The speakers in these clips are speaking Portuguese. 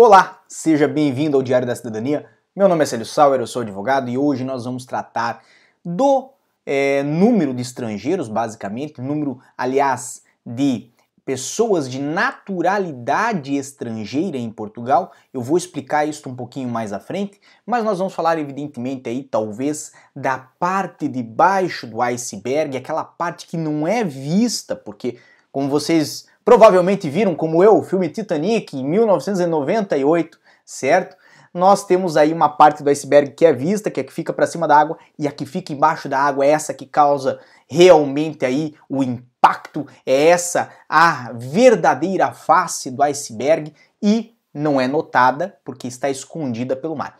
Olá, seja bem-vindo ao Diário da Cidadania. Meu nome é Célio Sauer, eu sou advogado e hoje nós vamos tratar do é, número de estrangeiros, basicamente, número, aliás, de pessoas de naturalidade estrangeira em Portugal. Eu vou explicar isso um pouquinho mais à frente, mas nós vamos falar evidentemente aí talvez da parte de baixo do iceberg, aquela parte que não é vista, porque como vocês provavelmente viram, como eu, o filme Titanic em 1998, certo? Nós temos aí uma parte do iceberg que é vista, que é que fica para cima da água, e a que fica embaixo da água é essa que causa realmente aí o impacto, é essa a verdadeira face do iceberg e não é notada porque está escondida pelo mar.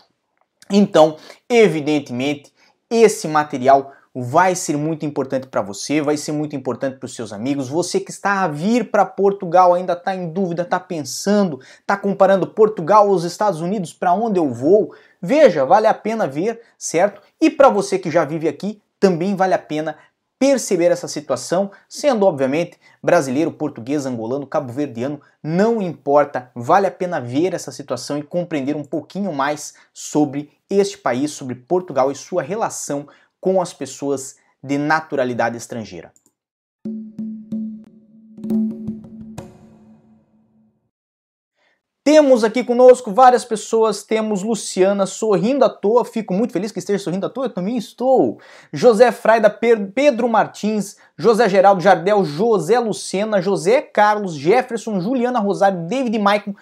Então, evidentemente, esse material vai ser muito importante para você, vai ser muito importante para os seus amigos. Você que está a vir para Portugal ainda está em dúvida, está pensando, está comparando Portugal aos Estados Unidos, para onde eu vou? Veja, vale a pena ver, certo? E para você que já vive aqui, também vale a pena perceber essa situação, sendo obviamente brasileiro, português, angolano, cabo-verdiano, não importa, vale a pena ver essa situação e compreender um pouquinho mais sobre este país, sobre Portugal e sua relação com as pessoas de naturalidade estrangeira. Temos aqui conosco várias pessoas, temos Luciana sorrindo à toa, fico muito feliz que esteja sorrindo à toa, eu também estou. José Fraida, Pedro Martins, José Geraldo Jardel, José Lucena, José Carlos, Jefferson, Juliana Rosário, David Maicon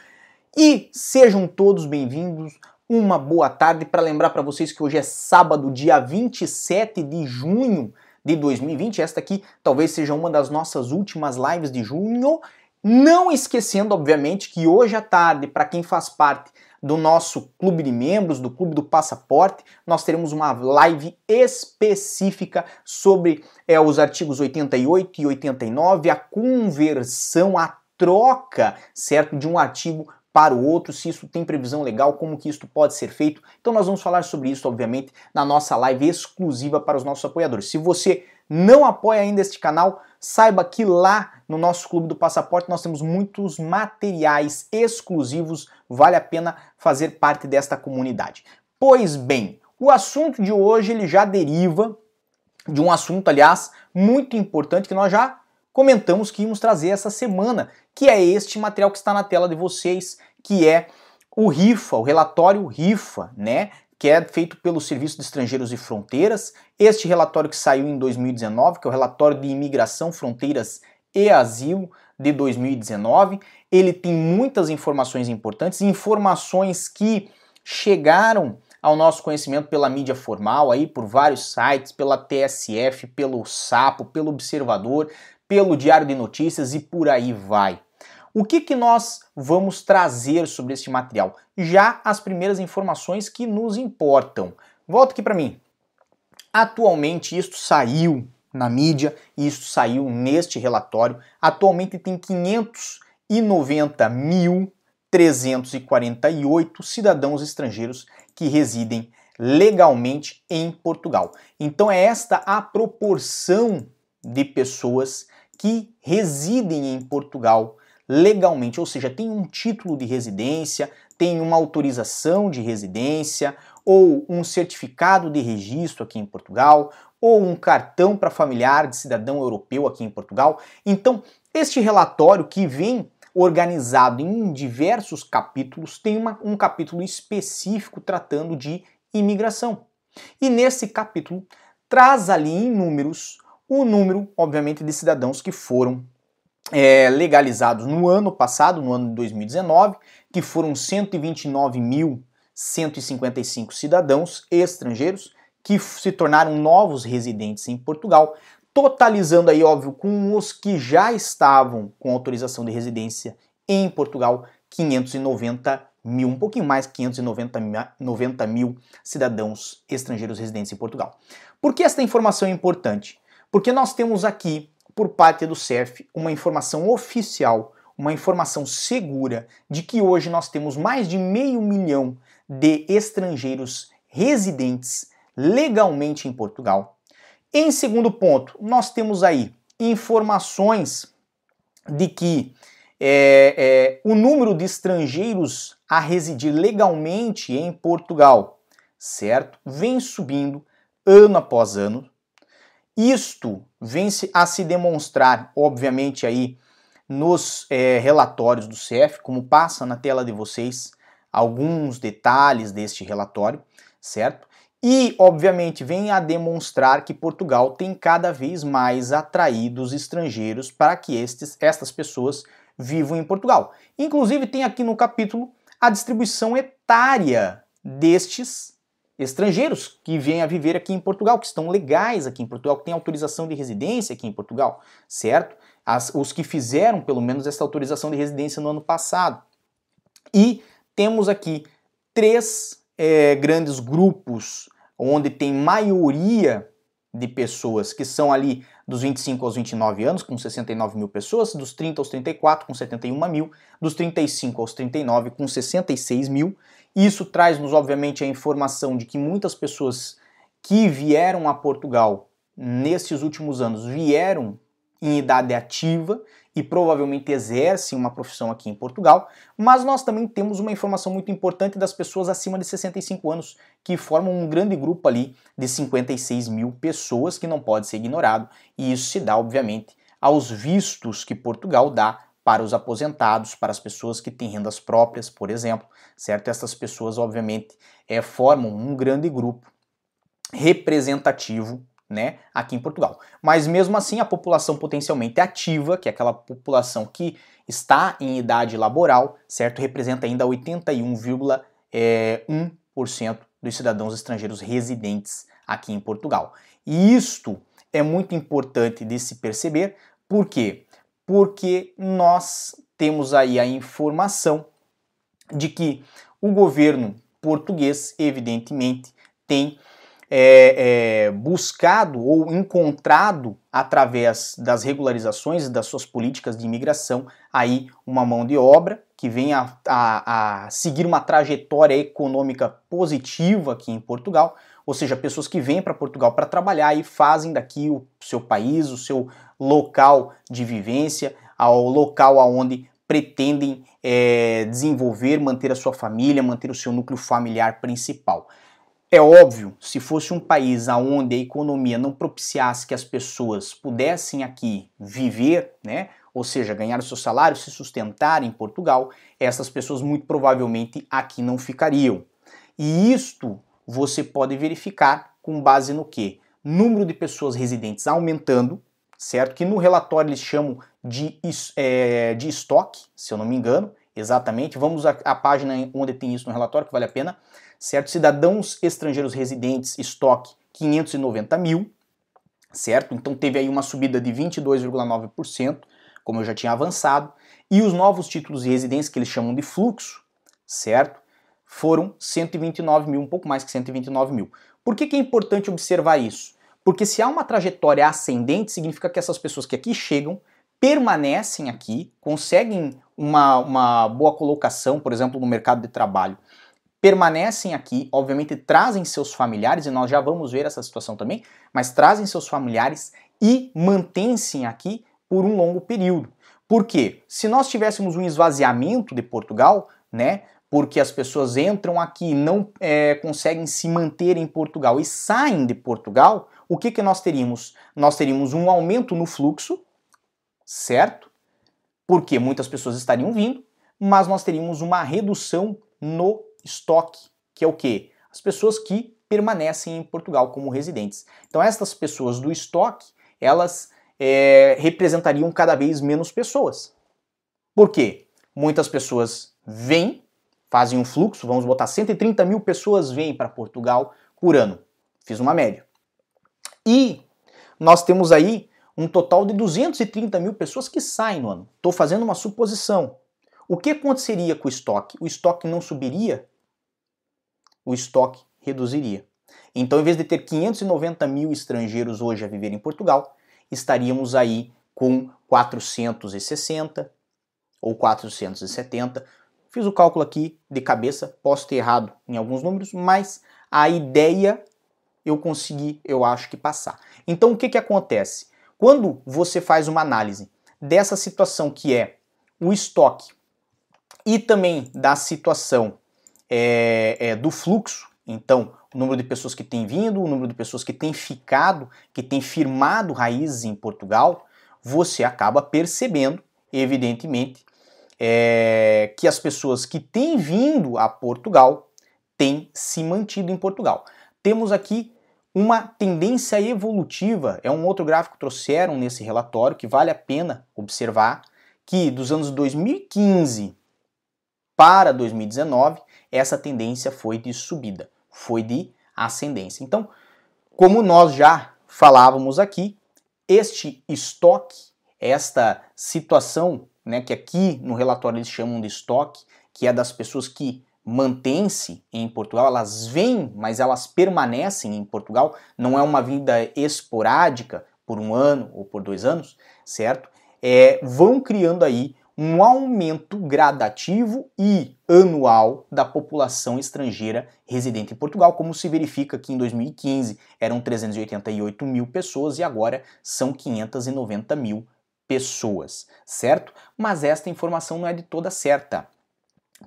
e sejam todos bem-vindos uma boa tarde para lembrar para vocês que hoje é sábado, dia 27 de junho de 2020. Esta aqui talvez seja uma das nossas últimas lives de junho. Não esquecendo, obviamente, que hoje à tarde, para quem faz parte do nosso clube de membros, do Clube do Passaporte, nós teremos uma live específica sobre é, os artigos 88 e 89, a conversão, a troca, certo, de um artigo para o outro, se isso tem previsão legal, como que isso pode ser feito. Então nós vamos falar sobre isso, obviamente, na nossa live exclusiva para os nossos apoiadores. Se você não apoia ainda este canal, saiba que lá no nosso Clube do Passaporte nós temos muitos materiais exclusivos, vale a pena fazer parte desta comunidade. Pois bem, o assunto de hoje ele já deriva de um assunto, aliás, muito importante que nós já comentamos que íamos trazer essa semana, que é este material que está na tela de vocês, que é o RIFA, o relatório RIFA, né? Que é feito pelo Serviço de Estrangeiros e Fronteiras. Este relatório que saiu em 2019, que é o relatório de Imigração, Fronteiras e Asilo de 2019. Ele tem muitas informações importantes, informações que chegaram ao nosso conhecimento pela mídia formal, aí por vários sites, pela TSF, pelo Sapo, pelo Observador, pelo Diário de Notícias e por aí vai. O que, que nós vamos trazer sobre este material? Já as primeiras informações que nos importam. Volta aqui para mim. Atualmente, isto saiu na mídia, isto saiu neste relatório. Atualmente tem 590.348 cidadãos estrangeiros que residem legalmente em Portugal. Então é esta a proporção de pessoas que residem em Portugal legalmente, ou seja, tem um título de residência, tem uma autorização de residência, ou um certificado de registro aqui em Portugal, ou um cartão para familiar de cidadão europeu aqui em Portugal. Então, este relatório que vem organizado em diversos capítulos tem uma, um capítulo específico tratando de imigração. E nesse capítulo traz ali em números o número, obviamente, de cidadãos que foram é, legalizados no ano passado, no ano de 2019, que foram 129.155 cidadãos estrangeiros que se tornaram novos residentes em Portugal, totalizando aí, óbvio, com os que já estavam com autorização de residência em Portugal, 590 mil, um pouquinho mais, 590 90 mil cidadãos estrangeiros residentes em Portugal. Por que esta informação é importante? Porque nós temos aqui, por parte do CEF, uma informação oficial, uma informação segura de que hoje nós temos mais de meio milhão de estrangeiros residentes legalmente em Portugal. Em segundo ponto, nós temos aí informações de que é, é, o número de estrangeiros a residir legalmente em Portugal, certo? Vem subindo ano após ano. Isto vem a se demonstrar, obviamente, aí nos é, relatórios do CF, como passa na tela de vocês alguns detalhes deste relatório, certo? E, obviamente, vem a demonstrar que Portugal tem cada vez mais atraído os estrangeiros para que estes, estas pessoas vivam em Portugal. Inclusive, tem aqui no capítulo a distribuição etária destes estrangeiros que vêm a viver aqui em Portugal, que estão legais aqui em Portugal, que têm autorização de residência aqui em Portugal, certo? As, os que fizeram, pelo menos, essa autorização de residência no ano passado. E temos aqui três é, grandes grupos onde tem maioria de pessoas que são ali dos 25 aos 29 anos, com 69 mil pessoas, dos 30 aos 34, com 71 mil, dos 35 aos 39, com 66 mil. Isso traz-nos, obviamente, a informação de que muitas pessoas que vieram a Portugal nesses últimos anos vieram em idade ativa e provavelmente exercem uma profissão aqui em Portugal, mas nós também temos uma informação muito importante das pessoas acima de 65 anos, que formam um grande grupo ali de 56 mil pessoas que não pode ser ignorado, e isso se dá, obviamente, aos vistos que Portugal dá para os aposentados, para as pessoas que têm rendas próprias, por exemplo, certo? Essas pessoas, obviamente, é, formam um grande grupo representativo né, aqui em Portugal. Mas mesmo assim, a população potencialmente ativa, que é aquela população que está em idade laboral, certo, representa ainda 81,1% é, dos cidadãos estrangeiros residentes aqui em Portugal. E isto é muito importante de se perceber, por quê? Porque nós temos aí a informação de que o governo português, evidentemente, tem é, é, buscado ou encontrado através das regularizações e das suas políticas de imigração aí uma mão de obra que venha a, a, seguir uma trajetória econômica positiva aqui em Portugal, ou seja, pessoas que vêm para Portugal para trabalhar e fazem daqui o seu país, o seu local de vivência, ao local aonde pretendem é, desenvolver, manter a sua família, manter o seu núcleo familiar principal. É óbvio, se fosse um país onde a economia não propiciasse que as pessoas pudessem aqui viver, né, ou seja, ganhar o seu salário, se sustentar em Portugal, essas pessoas muito provavelmente aqui não ficariam. E isto você pode verificar com base no que? Número de pessoas residentes aumentando, certo? Que no relatório eles chamam de, é, de estoque, se eu não me engano, exatamente. Vamos à, à página onde tem isso no relatório, que vale a pena certo? Cidadãos estrangeiros residentes, estoque 590 mil, certo? Então teve aí uma subida de 22,9%, como eu já tinha avançado, e os novos títulos de residência, que eles chamam de fluxo, certo? Foram 129 mil, um pouco mais que 129 mil. Por que, que é importante observar isso? Porque se há uma trajetória ascendente, significa que essas pessoas que aqui chegam permanecem aqui, conseguem uma, uma boa colocação, por exemplo, no mercado de trabalho, permanecem aqui, obviamente trazem seus familiares, e nós já vamos ver essa situação também, mas trazem seus familiares e mantêm-se aqui por um longo período. Por quê? Se nós tivéssemos um esvaziamento de Portugal, né, porque as pessoas entram aqui e não é, conseguem se manter em Portugal e saem de Portugal, o que, que nós teríamos? Nós teríamos um aumento no fluxo, certo? Porque muitas pessoas estariam vindo, mas nós teríamos uma redução no estoque, que é o quê? As pessoas que permanecem em Portugal como residentes. Então estas pessoas do estoque, elas é, representariam cada vez menos pessoas. Por quê? Muitas pessoas vêm, fazem um fluxo, vamos botar 130 mil pessoas vêm para Portugal por ano. Fiz uma média. E nós temos aí um total de 230 mil pessoas que saem no ano. Estou fazendo uma suposição. O que aconteceria com o estoque? O estoque não subiria? o estoque reduziria. Então, em vez de ter 590 mil estrangeiros hoje a viver em Portugal, estaríamos aí com 460 ou 470. Fiz o cálculo aqui de cabeça, posso ter errado em alguns números, mas a ideia eu consegui, eu acho que passar. Então, o que, que acontece? Quando você faz uma análise dessa situação que é o estoque e também da situação é, é, do fluxo, então o número de pessoas que têm vindo, o número de pessoas que têm ficado, que têm firmado raízes em Portugal, você acaba percebendo, evidentemente, é, que as pessoas que têm vindo a Portugal têm se mantido em Portugal. Temos aqui uma tendência evolutiva, é um outro gráfico que trouxeram nesse relatório que vale a pena observar, que dos anos 2015 para 2019, essa tendência foi de subida, foi de ascendência. Então, como nós já falávamos aqui, este estoque, esta situação, né, que aqui no relatório eles chamam de estoque, que é das pessoas que mantêm-se em Portugal, elas vêm, mas elas permanecem em Portugal, não é uma vinda esporádica por um ano ou por dois anos, certo? É, vão criando aí um aumento gradativo e anual da população estrangeira residente em Portugal, como se verifica que em 2015 eram 388 mil pessoas e agora são 590 mil pessoas, certo? Mas esta informação não é de toda certa.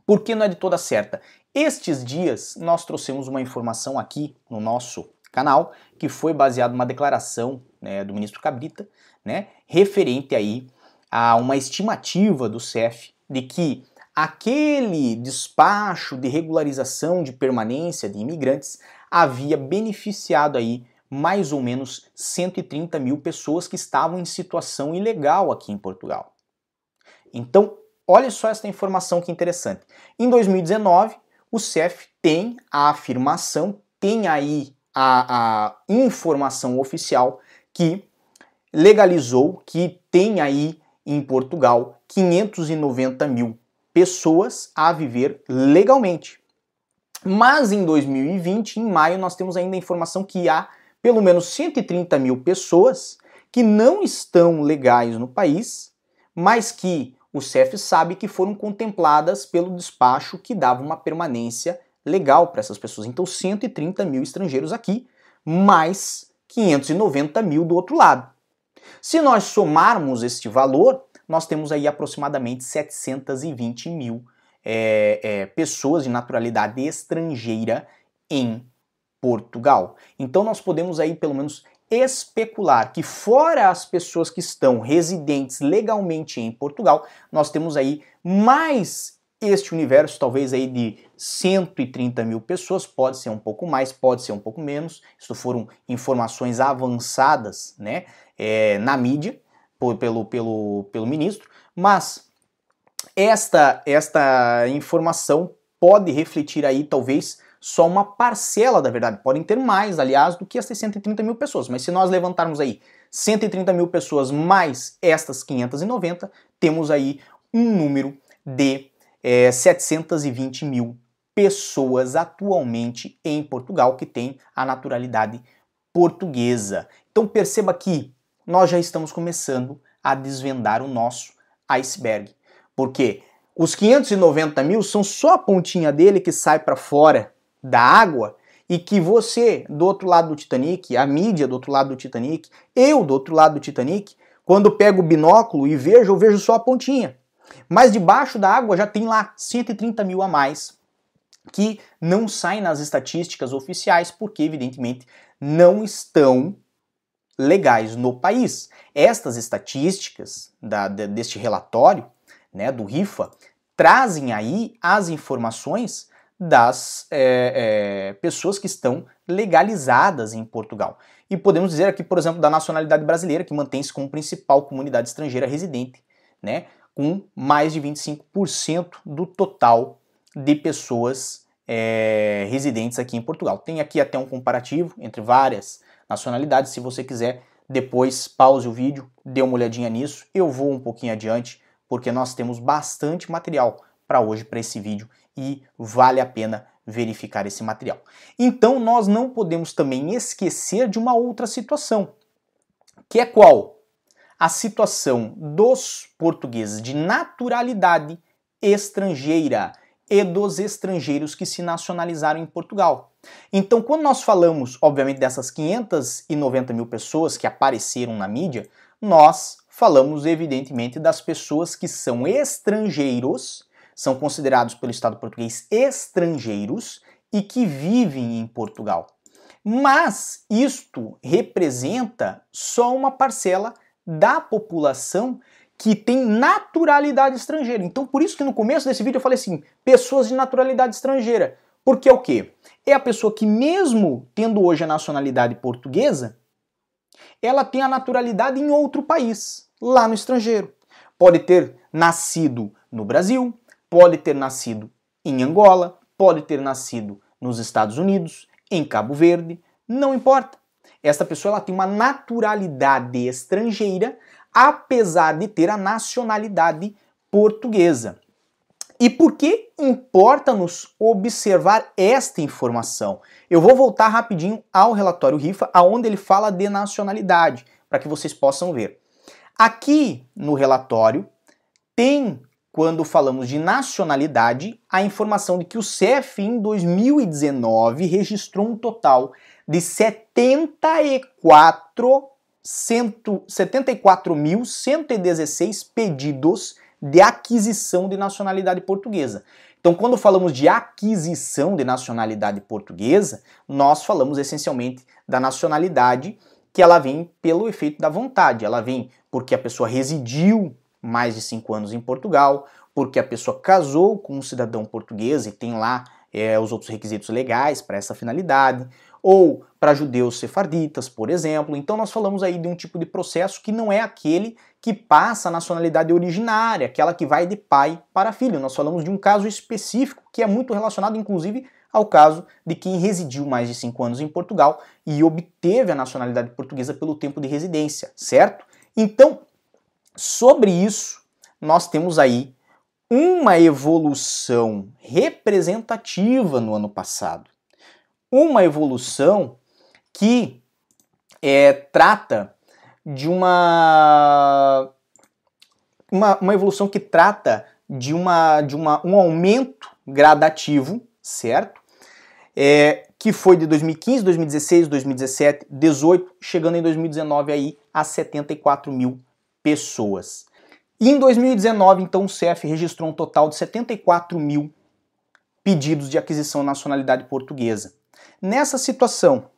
Por que não é de toda certa? Estes dias nós trouxemos uma informação aqui no nosso canal que foi baseada numa declaração né, do ministro Cabrita, né, referente aí há uma estimativa do CEF de que aquele despacho de regularização de permanência de imigrantes havia beneficiado aí mais ou menos 130 mil pessoas que estavam em situação ilegal aqui em Portugal. Então, olha só essa informação que interessante. Em 2019, o CEF tem a afirmação, tem aí a, a informação oficial que legalizou, que tem aí em Portugal 590 mil pessoas a viver legalmente. Mas em 2020, em maio, nós temos ainda a informação que há pelo menos 130 mil pessoas que não estão legais no país, mas que o CEF sabe que foram contempladas pelo despacho que dava uma permanência legal para essas pessoas. Então, 130 mil estrangeiros aqui, mais 590 mil do outro lado. Se nós somarmos este valor, nós temos aí aproximadamente 720 mil é, é, pessoas de naturalidade estrangeira em Portugal. Então nós podemos aí pelo menos especular que fora as pessoas que estão residentes legalmente em Portugal, nós temos aí mais este universo, talvez aí de 130 mil pessoas, pode ser um pouco mais, pode ser um pouco menos. Isso foram informações avançadas, né? é, na mídia por, pelo, pelo, pelo ministro, mas esta, esta informação pode refletir aí talvez só uma parcela da verdade. Podem ter mais, aliás, do que as 130 mil pessoas. Mas se nós levantarmos aí 130 mil pessoas mais estas 590, temos aí um número de é, 720 mil pessoas atualmente em Portugal que têm a naturalidade portuguesa. Então perceba que nós já estamos começando a desvendar o nosso iceberg. Porque os 590 mil são só a pontinha dele que sai para fora da água e que você, do outro lado do Titanic, a mídia do outro lado do Titanic, eu do outro lado do Titanic, quando pego o binóculo e vejo, eu vejo só a pontinha. Mas debaixo da água já tem lá 130 mil a mais que não saem nas estatísticas oficiais porque, evidentemente, não estão legais no país. Estas estatísticas da, deste relatório, né, do RIFA, trazem aí as informações das é, é, pessoas que estão legalizadas em Portugal. E podemos dizer aqui, por exemplo, da nacionalidade brasileira, que mantém-se como principal comunidade estrangeira residente, né, com mais de 25% do total de pessoas é, residentes aqui em Portugal. Tem aqui até um comparativo entre várias nacionalidade. Se você quiser, depois pause o vídeo, dê uma olhadinha nisso. Eu vou um pouquinho adiante, porque nós temos bastante material para hoje, para esse vídeo, e vale a pena verificar esse material. Então, nós não podemos também esquecer de uma outra situação, que é qual? A situação dos portugueses de naturalidade estrangeira e dos estrangeiros que se nacionalizaram em Portugal. Então, quando nós falamos, obviamente, dessas 590 mil pessoas que apareceram na mídia, nós falamos, evidentemente, das pessoas que são estrangeiros, são considerados pelo Estado português estrangeiros e que vivem em Portugal. Mas isto representa só uma parcela da população que tem naturalidade estrangeira. Então, por isso que no começo desse vídeo eu falei assim, pessoas de naturalidade estrangeira. Porque é o quê? É a pessoa que mesmo tendo hoje a nacionalidade portuguesa, ela tem a naturalidade em outro país, lá no estrangeiro. Pode ter nascido no Brasil, pode ter nascido em Angola, pode ter nascido nos Estados Unidos, em Cabo Verde, não importa. Essa pessoa ela tem uma naturalidade estrangeira, apesar de ter a nacionalidade portuguesa. E por que importa-nos observar esta informação? Eu vou voltar rapidinho ao relatório RIFA, aonde ele fala de nacionalidade, para que vocês possam ver. Aqui no relatório tem, quando falamos de nacionalidade, a informação de que o CEF em 2019 registrou um total de 74 74.116 pedidos de aquisição de nacionalidade portuguesa. Então, quando falamos de aquisição de nacionalidade portuguesa, nós falamos essencialmente da nacionalidade que ela vem pelo efeito da vontade. Ela vem porque a pessoa residiu mais de cinco anos em Portugal, porque a pessoa casou com um cidadão português e tem lá é, os outros requisitos legais para essa finalidade, ou para judeus sefarditas, por exemplo. Então nós falamos aí de um tipo de processo que não é aquele que passa a nacionalidade originária, aquela que vai de pai para filho. Nós falamos de um caso específico que é muito relacionado, inclusive, ao caso de quem residiu mais de cinco anos em Portugal e obteve a nacionalidade portuguesa pelo tempo de residência, certo? Então, sobre isso, nós temos aí uma evolução representativa no ano passado uma evolução que é, trata de uma, uma, uma evolução que trata de, uma, de uma, um aumento gradativo, certo? É, que foi de 2015, 2016, 2017, 18, chegando em 2019 aí a 74 mil pessoas. E em 2019, então, o CEF registrou um total de 74 mil pedidos de aquisição nacionalidade portuguesa. Nessa situação,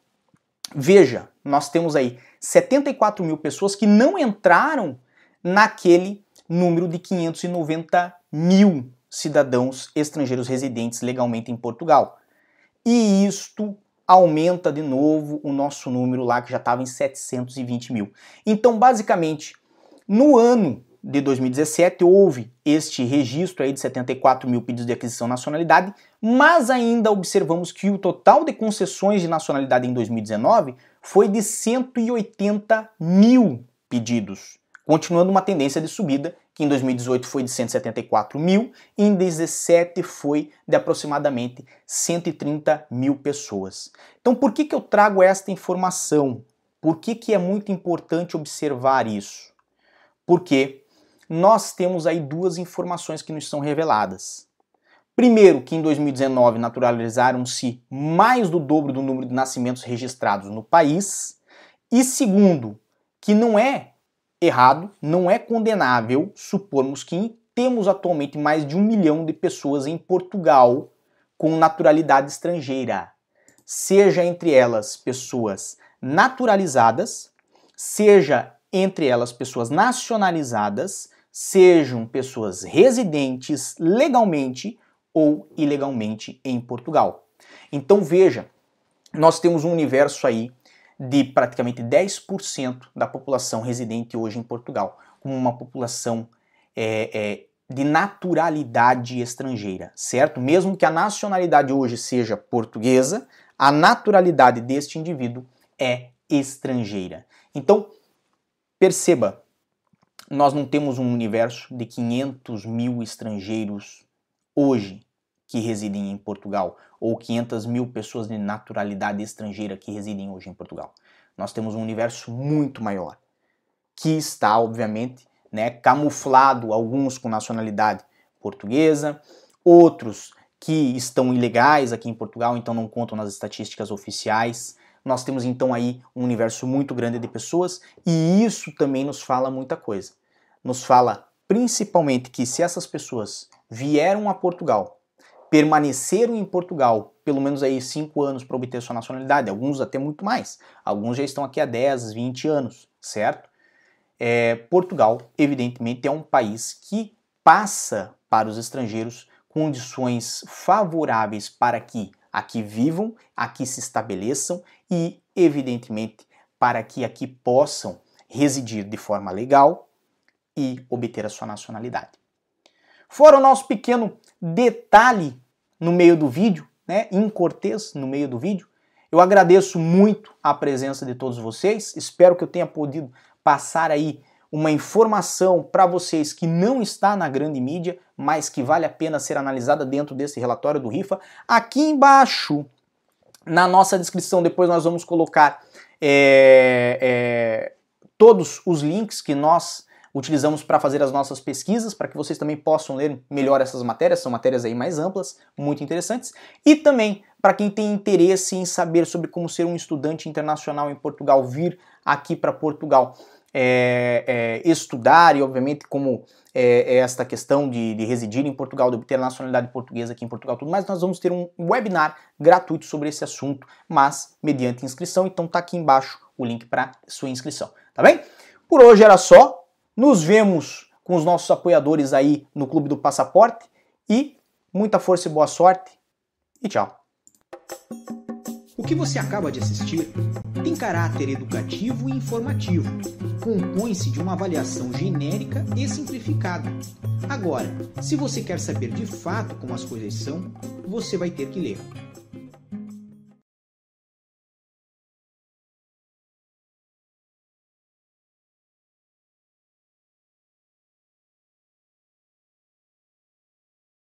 veja, nós temos aí 74 mil pessoas que não entraram naquele número de 590 mil cidadãos estrangeiros residentes legalmente em Portugal. E isto aumenta de novo o nosso número lá que já estava em 720 mil. Então, basicamente, no ano de 2017 houve este registro aí de 74 mil pedidos de aquisição de nacionalidade, mas ainda observamos que o total de concessões de nacionalidade em 2019 foi de 180 mil pedidos, continuando uma tendência de subida que em 2018 foi de 174 mil e em 2017 foi de aproximadamente 130 mil pessoas. Então por que, que eu trago esta informação? Por que, que é muito importante observar isso? Porque nós temos aí duas informações que nos são reveladas. Primeiro, que em 2019 naturalizaram-se mais do dobro do número de nascimentos registrados no país. E segundo, que não é errado, não é condenável supormos que temos atualmente mais de um milhão de pessoas em Portugal com naturalidade estrangeira, seja entre elas pessoas naturalizadas, seja entre elas pessoas nacionalizadas, sejam pessoas residentes legalmente ou ilegalmente em Portugal. Então veja, nós temos um universo aí de praticamente 10% da população residente hoje em Portugal, como uma população é, é, de naturalidade estrangeira, certo? Mesmo que a nacionalidade hoje seja portuguesa, a naturalidade deste indivíduo é estrangeira. Então, perceba, nós não temos um universo de 500 mil estrangeiros hoje que residem em Portugal, ou 500 mil pessoas de naturalidade estrangeira que residem hoje em Portugal. Nós temos um universo muito maior, que está, obviamente, né, camuflado, alguns com nacionalidade portuguesa, outros que estão ilegais aqui em Portugal, então não contam nas estatísticas oficiais. Nós temos então aí um universo muito grande de pessoas e isso também nos fala muita coisa nos fala principalmente que se essas pessoas vieram a Portugal, permaneceram em Portugal pelo menos aí 5 anos para obter sua nacionalidade, alguns até muito mais, alguns já estão aqui há 10, 20 anos, certo? É, Portugal, evidentemente, é um país que passa para os estrangeiros condições favoráveis para que aqui vivam, aqui se estabeleçam e, evidentemente, para que aqui possam residir de forma legal e obter a sua nacionalidade. Fora o nosso pequeno detalhe no meio do vídeo, né, incortês no meio do vídeo, eu agradeço muito a presença de todos vocês, espero que eu tenha podido passar aí uma informação para vocês que não está na grande mídia, mas que vale a pena ser analisada dentro desse relatório do RIFA. Aqui embaixo, na nossa descrição, depois nós vamos colocar é, é, todos os links que nós utilizamos para fazer as nossas pesquisas, para que vocês também possam ler melhor essas matérias, são matérias aí mais amplas, muito interessantes, e também para quem tem interesse em saber sobre como ser um estudante internacional em Portugal, vir aqui para Portugal é, é, estudar e, obviamente, como é, é, esta questão de, de, residir em Portugal, de obter a nacionalidade portuguesa aqui em Portugal, tudo mais, nós vamos ter um webinar gratuito sobre esse assunto, mas mediante inscrição. Então tá aqui embaixo o link para sua inscrição, tá bem? Por hoje era só. Nos vemos com os nossos apoiadores aí no Clube do Passaporte e muita força e boa sorte e tchau. O que você acaba de assistir tem caráter educativo e informativo. Compõe-se de uma avaliação genérica e simplificada. Agora, se você quer saber de fato como as coisas são, você vai ter que ler.